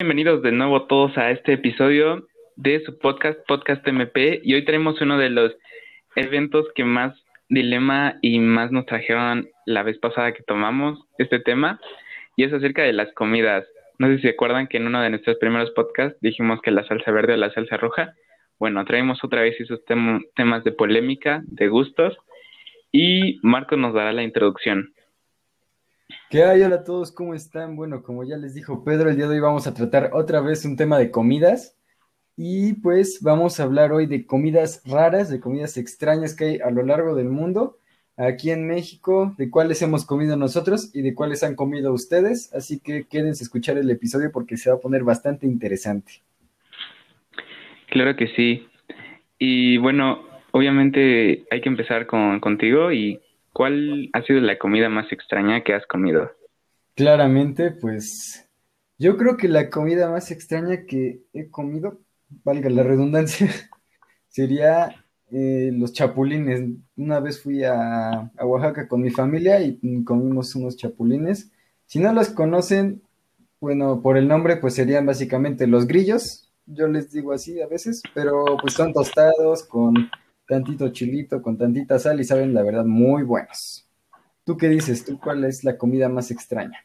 Bienvenidos de nuevo todos a este episodio de su podcast, Podcast MP, y hoy tenemos uno de los eventos que más dilema y más nos trajeron la vez pasada que tomamos este tema, y es acerca de las comidas. No sé si se acuerdan que en uno de nuestros primeros podcasts dijimos que la salsa verde o la salsa roja. Bueno, traemos otra vez esos temas de polémica, de gustos, y Marco nos dará la introducción. ¿Qué hay? Hola a todos, ¿cómo están? Bueno, como ya les dijo Pedro, el día de hoy vamos a tratar otra vez un tema de comidas. Y pues vamos a hablar hoy de comidas raras, de comidas extrañas que hay a lo largo del mundo, aquí en México, de cuáles hemos comido nosotros y de cuáles han comido ustedes. Así que quédense a escuchar el episodio porque se va a poner bastante interesante. Claro que sí. Y bueno, obviamente hay que empezar con, contigo y ¿cuál ha sido la comida más extraña que has comido? Claramente, pues yo creo que la comida más extraña que he comido, valga la redundancia, sería eh, los chapulines. Una vez fui a, a, Oaxaca con mi familia y comimos unos chapulines. Si no los conocen, bueno, por el nombre, pues serían básicamente los grillos. Yo les digo así a veces, pero pues son tostados con tantito chilito, con tantita sal y saben la verdad muy buenos. ¿Tú qué dices? ¿Tú cuál es la comida más extraña?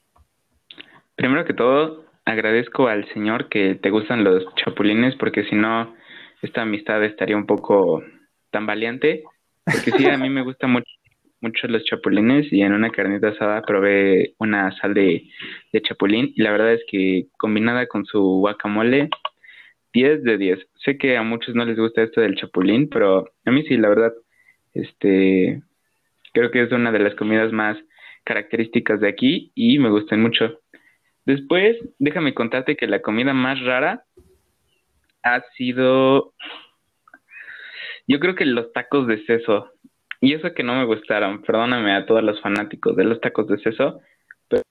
Primero que todo, agradezco al Señor que te gustan los chapulines porque si no, esta amistad estaría un poco tan valiente. Porque sí, a mí me gustan mucho, mucho los chapulines y en una carnita asada probé una sal de, de chapulín y la verdad es que combinada con su guacamole 10 de 10. Sé que a muchos no les gusta esto del chapulín, pero a mí sí, la verdad, este, creo que es una de las comidas más características de aquí y me gustan mucho. Después, déjame contarte que la comida más rara ha sido, yo creo que los tacos de seso. Y eso que no me gustaron, perdóname a todos los fanáticos de los tacos de seso, pero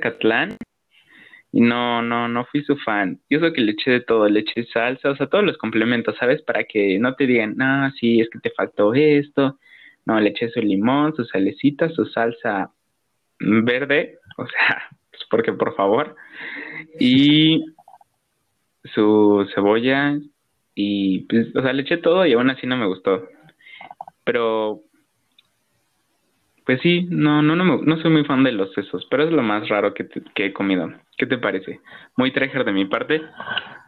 Catlán y no, no, no fui su fan. Yo sé que le eché de todo, le eché salsa, o sea, todos los complementos, ¿sabes? Para que no te digan, no, sí, es que te faltó esto. No, le eché su limón, su salecita, su salsa verde, o sea, pues porque por favor. Y su cebolla, y pues, o sea, le eché todo y aún así no me gustó. Pero pues sí, no, no, no, no soy muy fan de los sesos, pero es lo más raro que, he comido. ¿Qué te parece? Muy trejer de mi parte.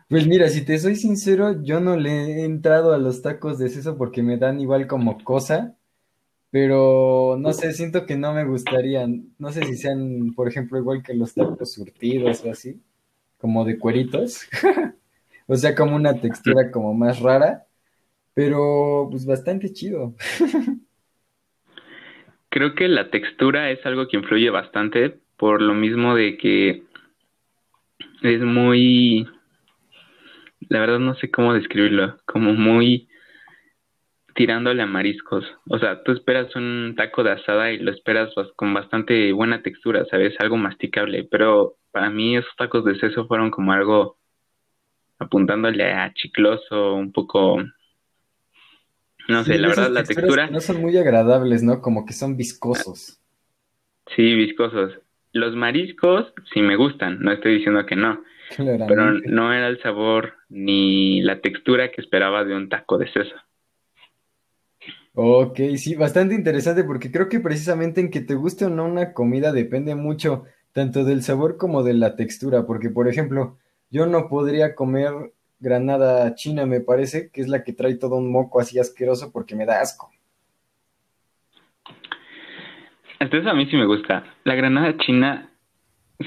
Pues mira, si te soy sincero, yo no le he entrado a los tacos de seso porque me dan igual como cosa, pero no sé, siento que no me gustarían. No sé si sean, por ejemplo, igual que los tacos surtidos o así, como de cueritos. o sea, como una textura como más rara, pero pues bastante chido. Creo que la textura es algo que influye bastante por lo mismo de que es muy, la verdad no sé cómo describirlo, como muy tirándole a mariscos. O sea, tú esperas un taco de asada y lo esperas con bastante buena textura, ¿sabes? Algo masticable, pero para mí esos tacos de seso fueron como algo apuntándole a chicloso, un poco no sé, la verdad, la textura. No son muy agradables, ¿no? Como que son viscosos. Sí, viscosos. Los mariscos sí me gustan, no estoy diciendo que no. Pero no era el sabor ni la textura que esperaba de un taco de seso. Ok, sí, bastante interesante porque creo que precisamente en que te guste o no una comida depende mucho tanto del sabor como de la textura, porque por ejemplo, yo no podría comer granada china, me parece, que es la que trae todo un moco así asqueroso porque me da asco. Entonces a mí sí me gusta. La granada china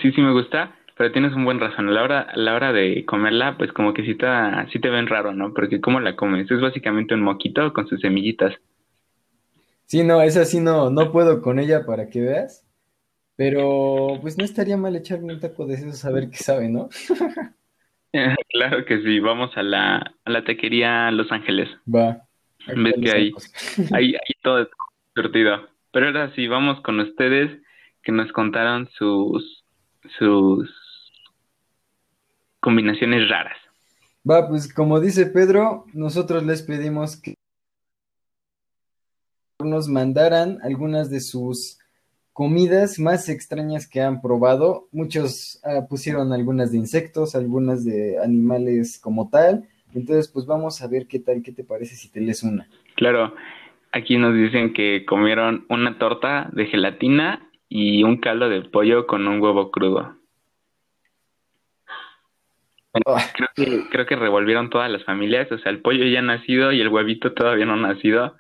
sí, sí me gusta, pero tienes un buen razón. A la hora, a la hora de comerla, pues como que sí te, sí te ven raro, ¿no? Porque ¿cómo la comes? Es básicamente un moquito con sus semillitas. Sí, no, esa sí no, no puedo con ella para que veas. Pero pues no estaría mal echarme un taco de eso, a ver qué sabe, ¿no? Claro que sí, vamos a la, a la taquería Los Ángeles. Va. Ves que ahí, ahí, todo es divertido. Pero ahora sí, vamos con ustedes que nos contaron sus, sus combinaciones raras. Va, pues como dice Pedro, nosotros les pedimos que nos mandaran algunas de sus comidas más extrañas que han probado. Muchos ah, pusieron algunas de insectos, algunas de animales como tal. Entonces, pues vamos a ver qué tal, qué te parece si te lees una. Claro, aquí nos dicen que comieron una torta de gelatina y un caldo de pollo con un huevo crudo. Ah. Creo que, creo que revolvieron todas las familias, o sea, el pollo ya nacido y el huevito todavía no nacido.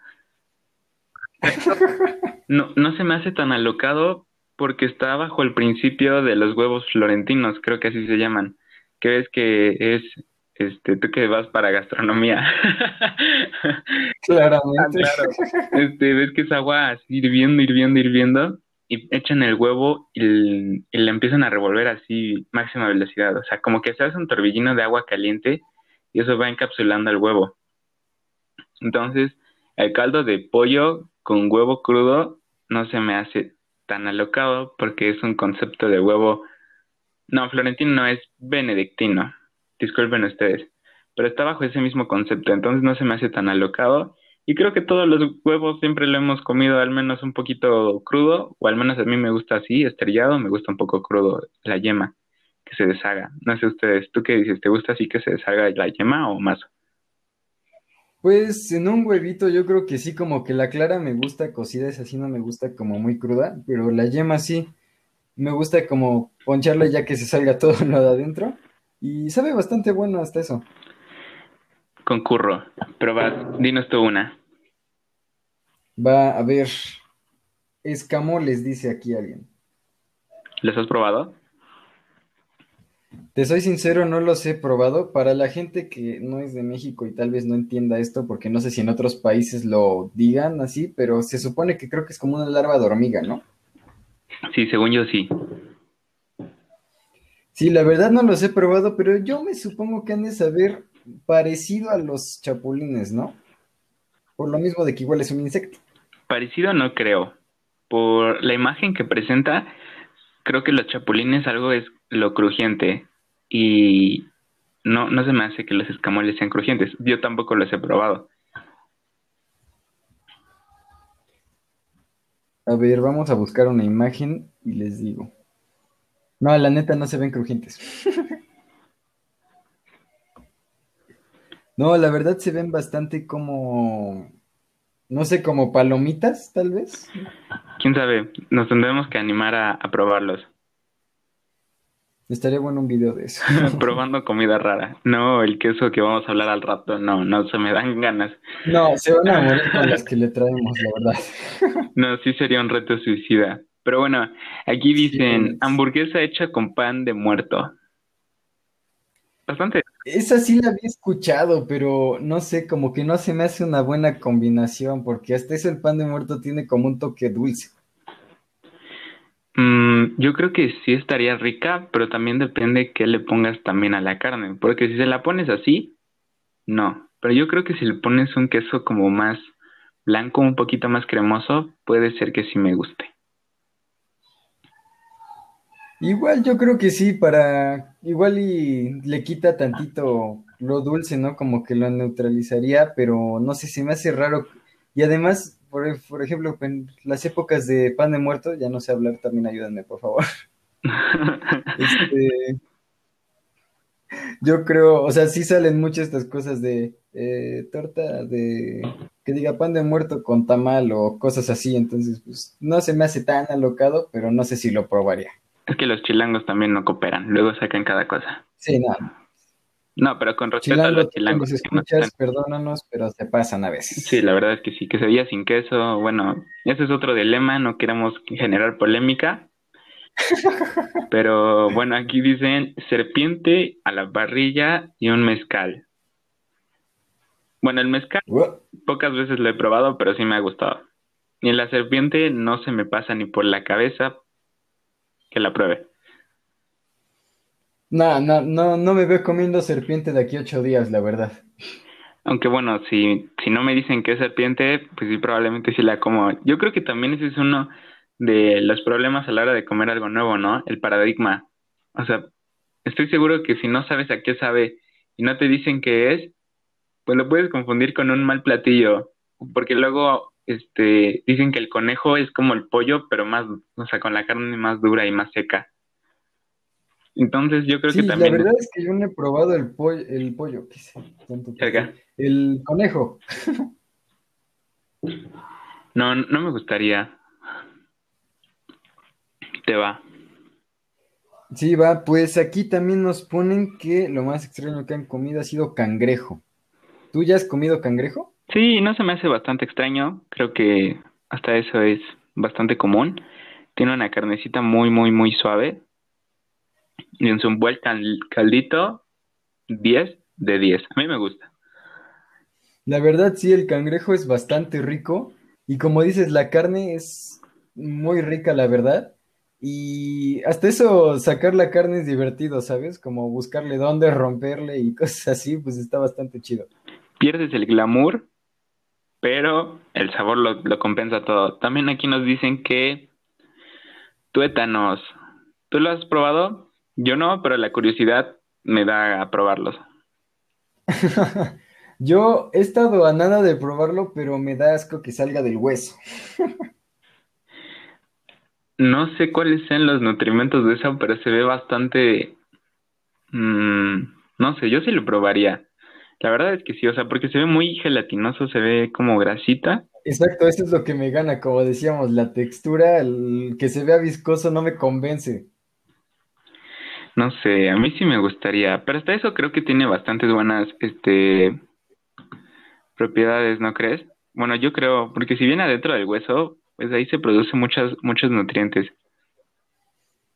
No, no se me hace tan alocado porque está bajo el principio de los huevos florentinos, creo que así se llaman. Que ves que es, este, tú que vas para gastronomía. Claramente. Este, ves que es agua así hirviendo, hirviendo, hirviendo y echan el huevo y, y le empiezan a revolver así máxima velocidad. O sea, como que se hace un torbellino de agua caliente y eso va encapsulando el huevo. Entonces, el caldo de pollo con huevo crudo no se me hace tan alocado porque es un concepto de huevo. No, florentino no es benedictino. Disculpen ustedes. Pero está bajo ese mismo concepto, entonces no se me hace tan alocado. Y creo que todos los huevos siempre lo hemos comido al menos un poquito crudo, o al menos a mí me gusta así, estrellado, me gusta un poco crudo la yema, que se deshaga. No sé ustedes, ¿tú qué dices? ¿Te gusta así que se deshaga la yema o más? Pues en un huevito yo creo que sí, como que la clara me gusta cocida, esa sí no me gusta como muy cruda, pero la yema sí, me gusta como poncharla ya que se salga todo lo de adentro y sabe bastante bueno hasta eso. Concurro, pero vas, dinos tú una. Va a ver, escamoles, dice aquí alguien. ¿Los has probado? Te soy sincero, no los he probado. Para la gente que no es de México y tal vez no entienda esto, porque no sé si en otros países lo digan así, pero se supone que creo que es como una larva de hormiga, ¿no? Sí, según yo sí. Sí, la verdad no los he probado, pero yo me supongo que han de saber parecido a los chapulines, ¿no? Por lo mismo de que igual es un insecto. Parecido no creo. Por la imagen que presenta, creo que los chapulines algo es lo crujiente y no, no se me hace que los escamoles sean crujientes. Yo tampoco los he probado. A ver, vamos a buscar una imagen y les digo. No, la neta no se ven crujientes. No, la verdad se ven bastante como, no sé, como palomitas, tal vez. ¿Quién sabe? Nos tendremos que animar a, a probarlos. Estaría bueno un video de eso. Probando comida rara. No, el queso que vamos a hablar al rato, no, no se me dan ganas. No, se van a morir con las que le traemos, la verdad. No, sí sería un reto suicida. Pero bueno, aquí dicen Sí. hamburguesa hecha con pan de muerto. Bastante. Esa sí la había escuchado, pero no sé, como que no se me hace una buena combinación, porque hasta eso el pan de muerto tiene como un toque dulce. Mm, yo creo que sí estaría rica, pero también depende qué le pongas también a la carne, porque si se la pones así, no. Pero yo creo que si le pones un queso como más blanco, un poquito más cremoso, puede ser que sí me guste. Igual yo creo que sí, para, igual y le quita tantito lo dulce, ¿no? Como que lo neutralizaría, pero no sé, se me hace raro. Y además, por, por ejemplo, en las épocas de pan de muerto, ya no sé hablar, también ayúdenme, por favor. Este, yo creo, o sea, sí salen muchas estas cosas de eh, torta de, que diga pan de muerto con tamal o cosas así, entonces, pues, no se me hace tan alocado, pero no sé si lo probaría. Es que los chilangos también no cooperan, luego sacan cada cosa. Sí, no. No, pero con respeto a los que chilangos. que no escuchas, están- perdónanos, pero se pasan a veces. Sí, la verdad es que sí, quesadilla sin queso, bueno, ese es otro dilema, no queremos generar polémica. Pero bueno, aquí dicen serpiente a la parrilla y un mezcal. Bueno, el mezcal pocas veces lo he probado, pero sí me ha gustado. Y la serpiente no se me pasa ni por la cabeza que la pruebe. No, no, no, no me veo comiendo serpiente de aquí a ocho días, la verdad. Aunque bueno, si, si no me dicen que es serpiente, pues sí, probablemente sí la como. Yo creo que también ese es uno de los problemas a la hora de comer algo nuevo, ¿no? El paradigma. O sea, estoy seguro que si no sabes a qué sabe y no te dicen qué es, pues lo puedes confundir con un mal platillo. Porque luego este, dicen que el conejo es como el pollo, pero más, o sea, con la carne más dura y más seca. Entonces yo creo que también... La verdad es que yo no he probado el pollo, el pollo, ¿qué sé? El conejo. No, no me gustaría. Te va. Sí, va, pues aquí también nos ponen que lo más extraño que han comido ha sido cangrejo. ¿Tú ya has comido cangrejo? Sí, no se me hace bastante extraño. Creo que hasta eso es bastante común. Tiene una carnecita muy, muy, muy suave. Y en su buen caldito, 10 de 10. A mí me gusta. La verdad, sí, el cangrejo es bastante rico. Y como dices, la carne es muy rica, la verdad. Y hasta eso, sacar la carne es divertido, ¿sabes? Como buscarle dónde romperle y cosas así, pues está bastante chido. Pierdes el glamour, pero el sabor lo, lo compensa todo. También aquí nos dicen que tuétanos. ¿Tú lo has probado? Yo no, pero la curiosidad me da a probarlos. Yo he estado a nada de probarlo, pero me da asco que salga del hueso. no sé cuáles sean los nutrimentos de eso, pero se ve bastante... Mm, no sé, yo sí lo probaría. La verdad es que sí, o sea, porque se ve muy gelatinoso, se ve como grasita. Exacto, eso es lo que me gana, como decíamos, la textura, el que se vea viscoso no me convence. No sé, a mí sí me gustaría, pero hasta eso creo que tiene bastantes buenas este propiedades, ¿no crees? Bueno, yo creo, porque si viene adentro del hueso, pues ahí se produce muchas muchos nutrientes.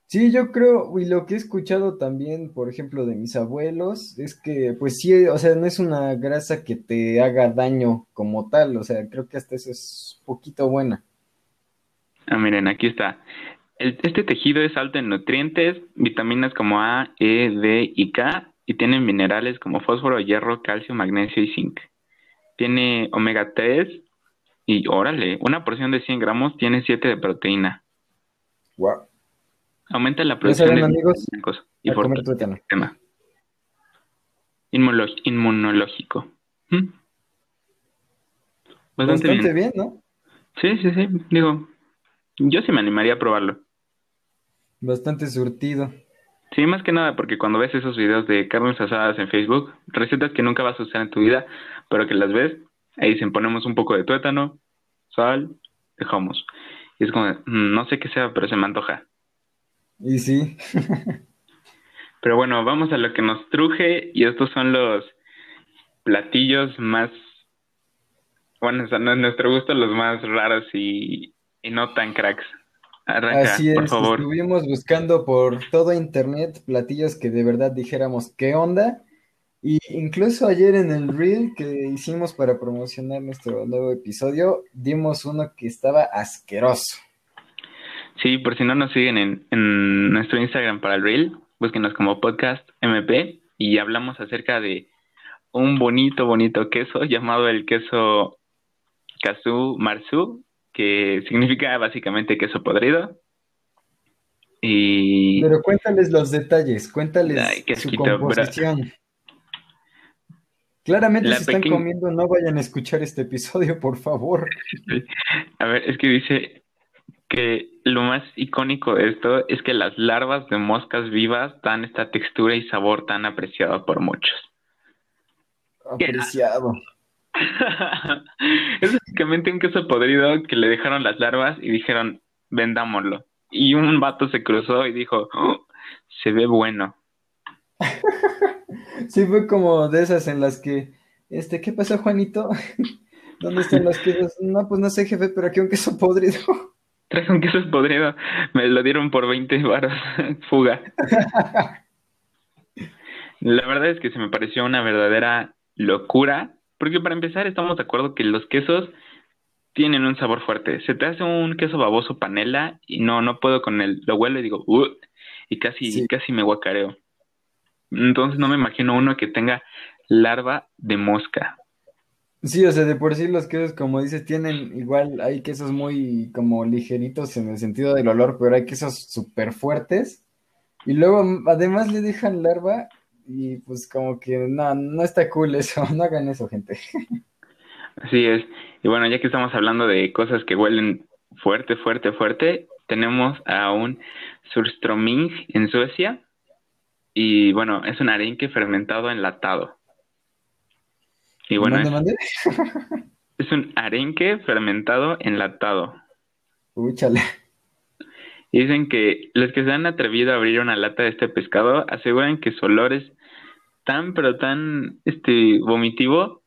Sí, yo creo, y lo que he escuchado también, por ejemplo, de mis abuelos, es que, pues sí, o sea, no es una grasa que te haga daño como tal, o sea, creo que hasta eso es poquito buena. Ah, miren, aquí está este tejido es alto en nutrientes, vitaminas como A, E, D y K, y tiene minerales como fósforo, hierro, calcio, magnesio y zinc. Tiene omega 3 y, órale, una porción de 100 gramos tiene 7 de proteína. Wow. Aumenta la producción de amigos, y fortalece el sistema inmunológico. ¿Mm? Bastante, bien, ¿no? Sí, sí, sí. Digo, yo sí me animaría a probarlo. Bastante surtido. Sí, más que nada porque cuando ves esos videos de carnes asadas en Facebook, recetas que nunca vas a usar en tu vida, pero que las ves, ahí dicen ponemos un poco de tuétano, sal, dejamos. Y es como, mm, no sé qué sea, pero se me antoja. Y sí. pero bueno, vamos a lo que nos truje y estos son los platillos más, bueno, a nuestro gusto los más raros y, y no tan cracks. Así es, estuvimos buscando por todo internet platillos que de verdad dijéramos qué onda. Y incluso ayer en el reel que hicimos para promocionar nuestro nuevo episodio, dimos uno que estaba asqueroso. Sí, por si no nos siguen en, en nuestro Instagram para el reel, búsquenos como podcast MP y hablamos acerca de un bonito, bonito queso llamado el queso Kazu Marzu que significa básicamente queso podrido. Y... Pero cuéntales los detalles, cuéntales su composición. Claramente si están comiendo, no vayan a escuchar este episodio, por favor. A ver, es que dice que lo más icónico de esto es que las larvas de moscas vivas dan esta textura y sabor tan apreciado por muchos. Apreciado. es básicamente un queso podrido que le dejaron las larvas y dijeron, vendámoslo. Y un vato se cruzó y dijo, oh, se ve bueno. sí, fue como de esas en las que, este, ¿qué pasó, Juanito? ¿Dónde están los quesos? No, pues no sé, jefe, pero aquí un queso podrido. Traje un queso podrido, me lo dieron por 20 varos, fuga. La verdad es que se me pareció una verdadera locura porque para empezar estamos de acuerdo que los quesos tienen un sabor fuerte. Se te hace un queso baboso panela y no, no puedo con él. Lo huelo y digo, uh", y casi, casi me guacareo. Entonces no me imagino uno que tenga larva de mosca. Sí, o sea, de por sí los quesos, como dices, tienen igual, hay quesos muy como ligeritos en el sentido del olor, pero hay quesos súper fuertes. Y luego además le dejan larva y pues como que no, no está cool eso, no hagan eso, gente. Así es. Y bueno, ya que estamos hablando de cosas que huelen fuerte, fuerte, fuerte, tenemos a un surströmming en Suecia. Y bueno, es un arenque fermentado enlatado. Y bueno, ¿Mande, es, mande? es un arenque fermentado enlatado. Úchale. Y dicen que los que se han atrevido a abrir una lata de este pescado aseguran que su olor es tan, pero tan este vomitivo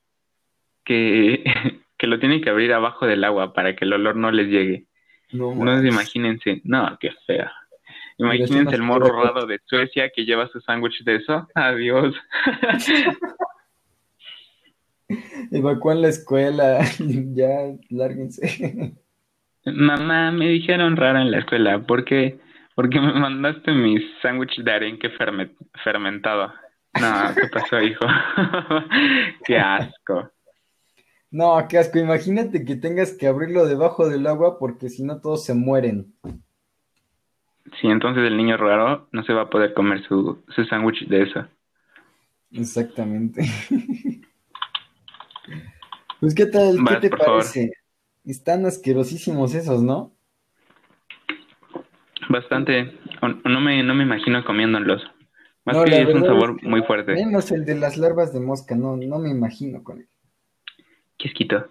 que, que lo tienen que abrir abajo del agua para que el olor no les llegue. No, No imagínense, no, qué fea. Imagínense el morro raro de Suecia que lleva su sándwich de eso. Adiós. Evacúan la escuela. ya, lárguense. Mamá, me dijeron raro en la escuela. ¿Por qué? Porque me mandaste mi sándwich de arenque ferme- fermentado. No, ¿qué pasó, hijo? qué asco. No, qué asco. Imagínate que tengas que abrirlo debajo del agua porque si no todos se mueren. Sí, entonces el niño raro no se va a poder comer su, su sándwich de eso. Exactamente. Pues, ¿qué tal? ¿Qué te favor. parece? Están asquerosísimos esos, ¿no? Bastante. No me, no me imagino comiéndolos. Más No, que es un sabor es que muy fuerte. Menos el de las larvas de mosca, no, no me imagino con él. Qué asquito.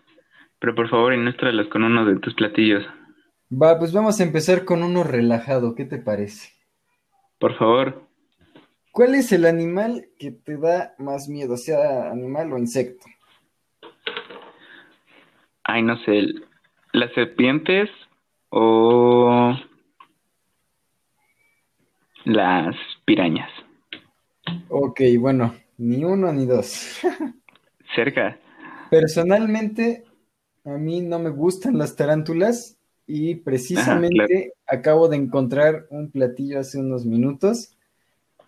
Pero por favor, ilústralos con uno de tus platillos. Va, pues vamos a empezar con uno relajado, ¿qué te parece? Por favor. ¿Cuál es el animal que te da más miedo, sea animal o insecto? Ay, no sé. Las serpientes o las pirañas. Ok, bueno, ni uno ni dos. Cerca. Personalmente, a mí no me gustan las tarántulas y precisamente acabo de encontrar un platillo hace unos minutos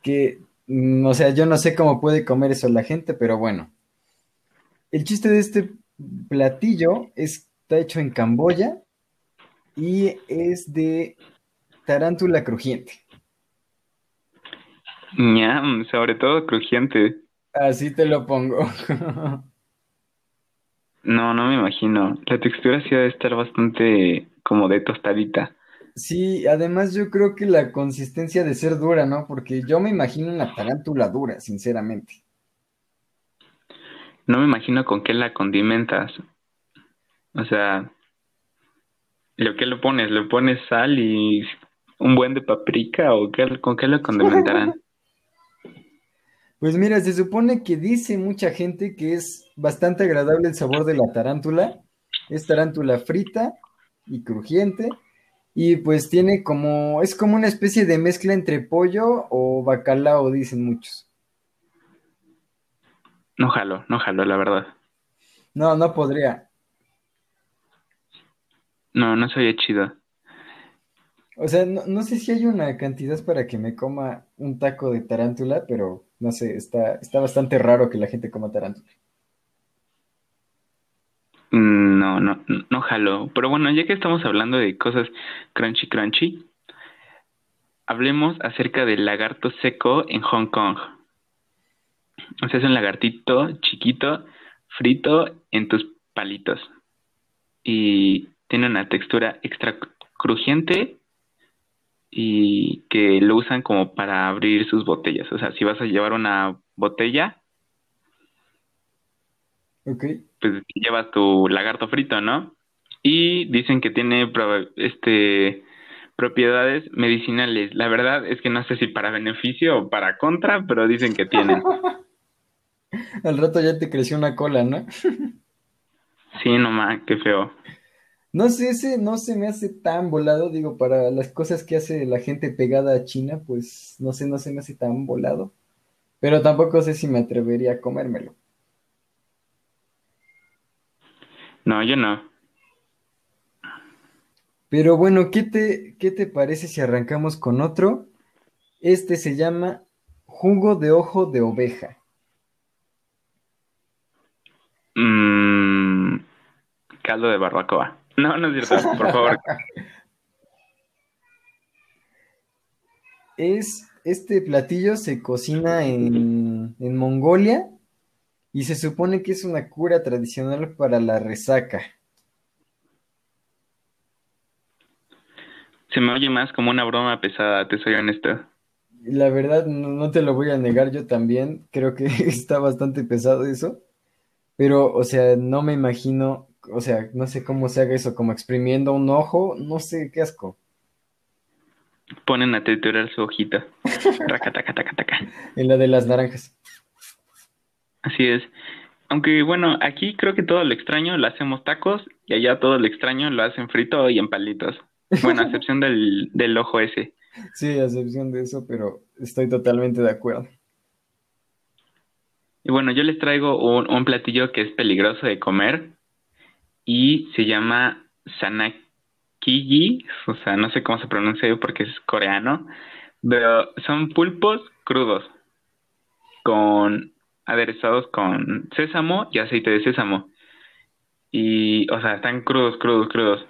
que, mm, o sea, yo no sé cómo puede comer eso la gente, pero bueno. El chiste de este platillo está hecho en Camboya y es de tarántula crujiente. Ñam, sobre todo crujiente. Así te lo pongo. No, no me imagino. La textura sí debe estar bastante como de tostadita. Sí, además yo creo que la consistencia de ser dura, ¿no? Porque yo me imagino una tarántula dura, sinceramente. No me imagino con qué la condimentas. O sea, ¿lo que le pones? ¿Le pones sal y un buen de paprika o con qué lo condimentarán? Pues mira, se supone que dice mucha gente que es bastante agradable el sabor de la tarántula. Es tarántula frita y crujiente. Y pues tiene como, es como una especie de mezcla entre pollo o bacalao, dicen muchos. No jalo, no jalo, la verdad. No, no podría. No, no soy chido. O sea, no, no sé si hay una cantidad para que me coma un taco de tarántula, pero no sé, está, está bastante raro que la gente coma tarántula. Mm, No, no, no jalo. Pero bueno, ya que estamos hablando de cosas crunchy crunchy, hablemos acerca del lagarto seco en Hong Kong. O sea, es un lagartito chiquito, frito en tus palitos. Y tiene una textura extra crujiente y que lo usan como para abrir sus botellas. O sea, si vas a llevar una botella, Ok. pues llevas tu lagarto frito, ¿no? Y dicen que tiene este propiedades medicinales. La verdad es que no sé si para beneficio o para contra, pero dicen que tienen. Al rato ya te creció una cola, ¿no? Sí, nomás, qué feo. No sé, ese no se me hace tan volado, digo, para las cosas que hace la gente pegada a China, pues no sé, no se me hace tan volado. Pero tampoco sé si me atrevería a comérmelo. No, yo no. Pero bueno, ¿qué te, qué te parece si arrancamos con otro? Este se llama jugo de ojo de oveja. Mm, caldo de barbacoa. No, no es cierto, por favor. Es, este platillo se cocina en, en Mongolia y se supone que es una cura tradicional para la resaca. Se me oye más como una broma pesada, te soy honesto. La verdad, no, no te lo voy a negar, yo también creo que está bastante pesado eso, pero, o sea, no me imagino, o sea, no sé cómo se haga eso, como exprimiendo un ojo, no sé, qué asco. Ponen a triturar su hojita. Taca, taca, taca, taca. En la de las naranjas. Así es. Aunque bueno, aquí creo que todo lo extraño lo hacemos tacos y allá todo lo extraño lo hacen frito y en palitos. Bueno, a excepción del, del ojo ese. Sí, a excepción de eso, pero estoy totalmente de acuerdo. Y bueno, yo les traigo un, un platillo que es peligroso de comer y se llama sanakiji, o sea, no sé cómo se pronuncia porque es coreano, pero son pulpos crudos con aderezados con sésamo y aceite de sésamo. Y, o sea, están crudos, crudos, crudos.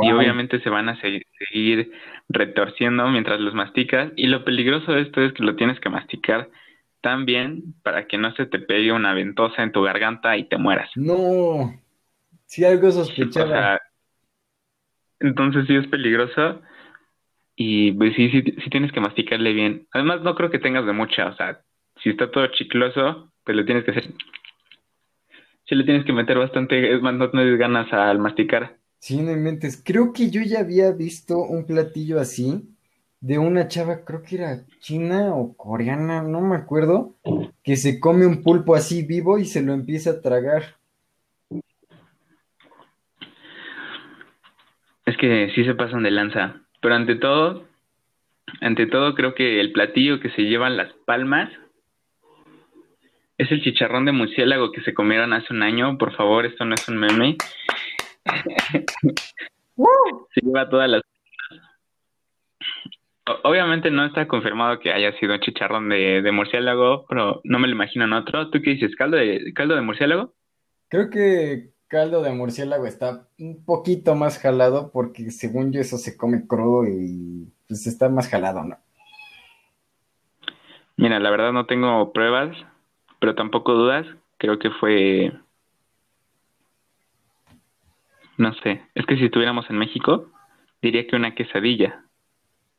Y obviamente se van a se- seguir retorciendo mientras los masticas. Y lo peligroso de esto es que lo tienes que masticar tan bien para que no se te pegue una ventosa en tu garganta y te mueras. No, sí algo O sospechaba. sea, entonces sí es peligroso y pues sí, sí, sí tienes que masticarle bien. Además no creo que tengas de mucha, o sea, si está todo chicloso, pues lo tienes que hacer. Sí le tienes que meter bastante, es más, no tienes ganas al masticar. Sí, no inventes. Creo que yo ya había visto un platillo así de una chava, creo que era china o coreana, no me acuerdo, que se come un pulpo así vivo y se lo empieza a tragar. Es que sí se pasan de lanza, pero ante todo, ante todo creo que el platillo que se llevan las palmas es el chicharrón de murciélago que se comieron hace un año. Por favor, esto no es un meme. Se lleva todas las... Obviamente no está confirmado que haya sido un chicharrón de, de murciélago, pero no me lo imagino en otro. ¿Tú qué dices? ¿Caldo de, caldo de murciélago? Creo que caldo de murciélago está un poquito más jalado porque según yo eso se come crudo y pues está más jalado, ¿no? Mira, la verdad no tengo pruebas, pero tampoco dudas. Creo que fue... No sé, es que si estuviéramos en México, diría que una quesadilla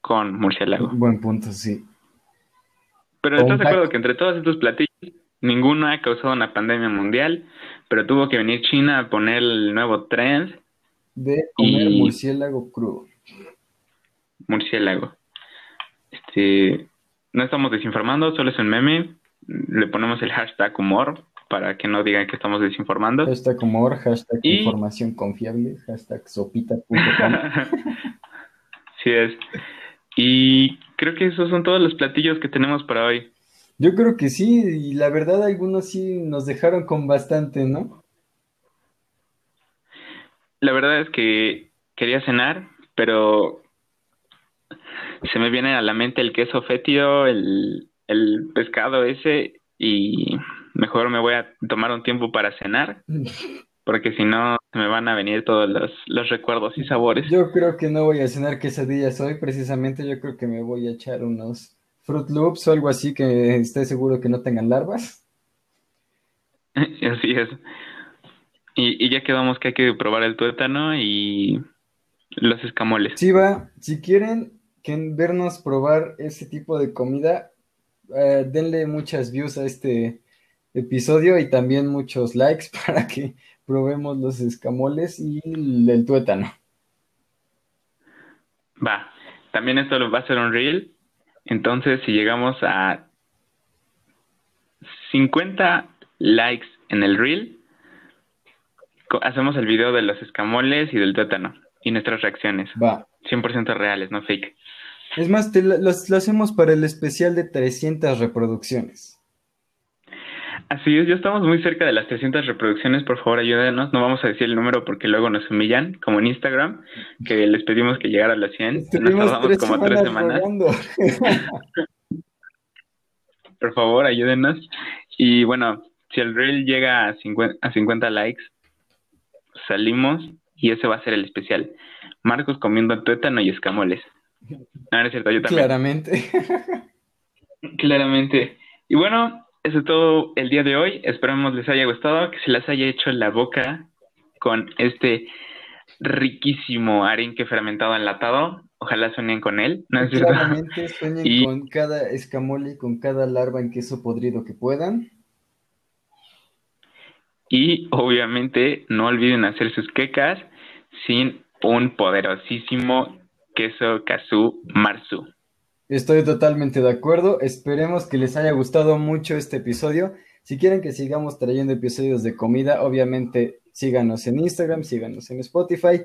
con murciélago. Buen punto, sí. Pero ¿estás de acuerdo que entre todos estos platillos, ninguno ha causado una pandemia mundial, pero tuvo que venir China a poner el nuevo trend, De comer Y- murciélago crudo. murciélago? Este, no estamos desinformando, solo es un meme. Le ponemos el hashtag humor para que no digan que estamos desinformando. Hashtag humor, hashtag Y- información confiable, hashtag sopita.com. Sí es. Y creo que esos son todos los platillos que tenemos para hoy. Yo creo que sí, y la verdad algunos sí nos dejaron con bastante, ¿no? La verdad es que quería cenar, pero se me viene a la mente el queso fétido, el, el pescado ese, y mejor me voy a tomar un tiempo para cenar, porque si no se me van a venir todos los, los recuerdos y sabores. Yo creo que no voy a cenar quesadillas hoy, precisamente yo creo que me voy a echar unos Fruit Loops o algo así que esté seguro que no tengan larvas. Así es. Y, y ya quedamos que hay que probar el tuétano y los escamoles. Sí, va, si quieren que vernos probar ese tipo de comida, eh, denle muchas views a este episodio y también muchos likes para que probemos los escamoles y el tuétano. Va, también esto lo va a ser un reel. Entonces, si llegamos a 50 likes en el reel, hacemos el video de los escamoles y del tuétano y nuestras reacciones. Va. 100% reales, no fake. Es más, te lo hacemos para el especial de 300 reproducciones. Así es, ya estamos muy cerca de las 300 reproducciones. Por favor, ayúdenos. No vamos a decir el número porque luego nos humillan, como en Instagram, que les pedimos que llegara a las 100. Nos tardamos tres como tres semanas. Por favor, ayúdenos. Y bueno, si el reel llega a 50, a 50 likes, salimos y ese va a ser el especial. Marcos comiendo tuétano y escamoles. No, no es cierto, yo también. Claramente. Claramente. Y bueno, eso es todo el día de hoy. Esperamos les haya gustado, que se les haya hecho la boca con este riquísimo arenque fermentado enlatado. Ojalá sueñen con él. ¿no Claramente sueñen con cada escamole, con cada larva en queso podrido que puedan. Y obviamente no olviden hacer sus quecas sin un poderosísimo queso Kazú Marzu. Estoy totalmente de acuerdo. Esperemos que les haya gustado mucho este episodio. Si quieren que sigamos trayendo episodios de comida, obviamente síganos en Instagram, síganos en Spotify,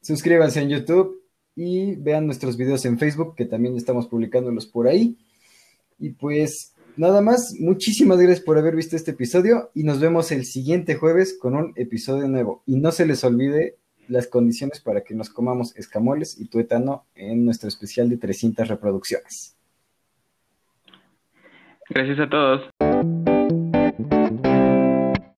suscríbanse en YouTube y vean nuestros videos en Facebook, que también estamos publicándolos por ahí. Y pues nada más, muchísimas gracias por haber visto este episodio y nos vemos el siguiente jueves con un episodio nuevo. Y no se les olvide las condiciones para que nos comamos escamoles y tuétano en nuestro especial de 300 reproducciones. Gracias a todos.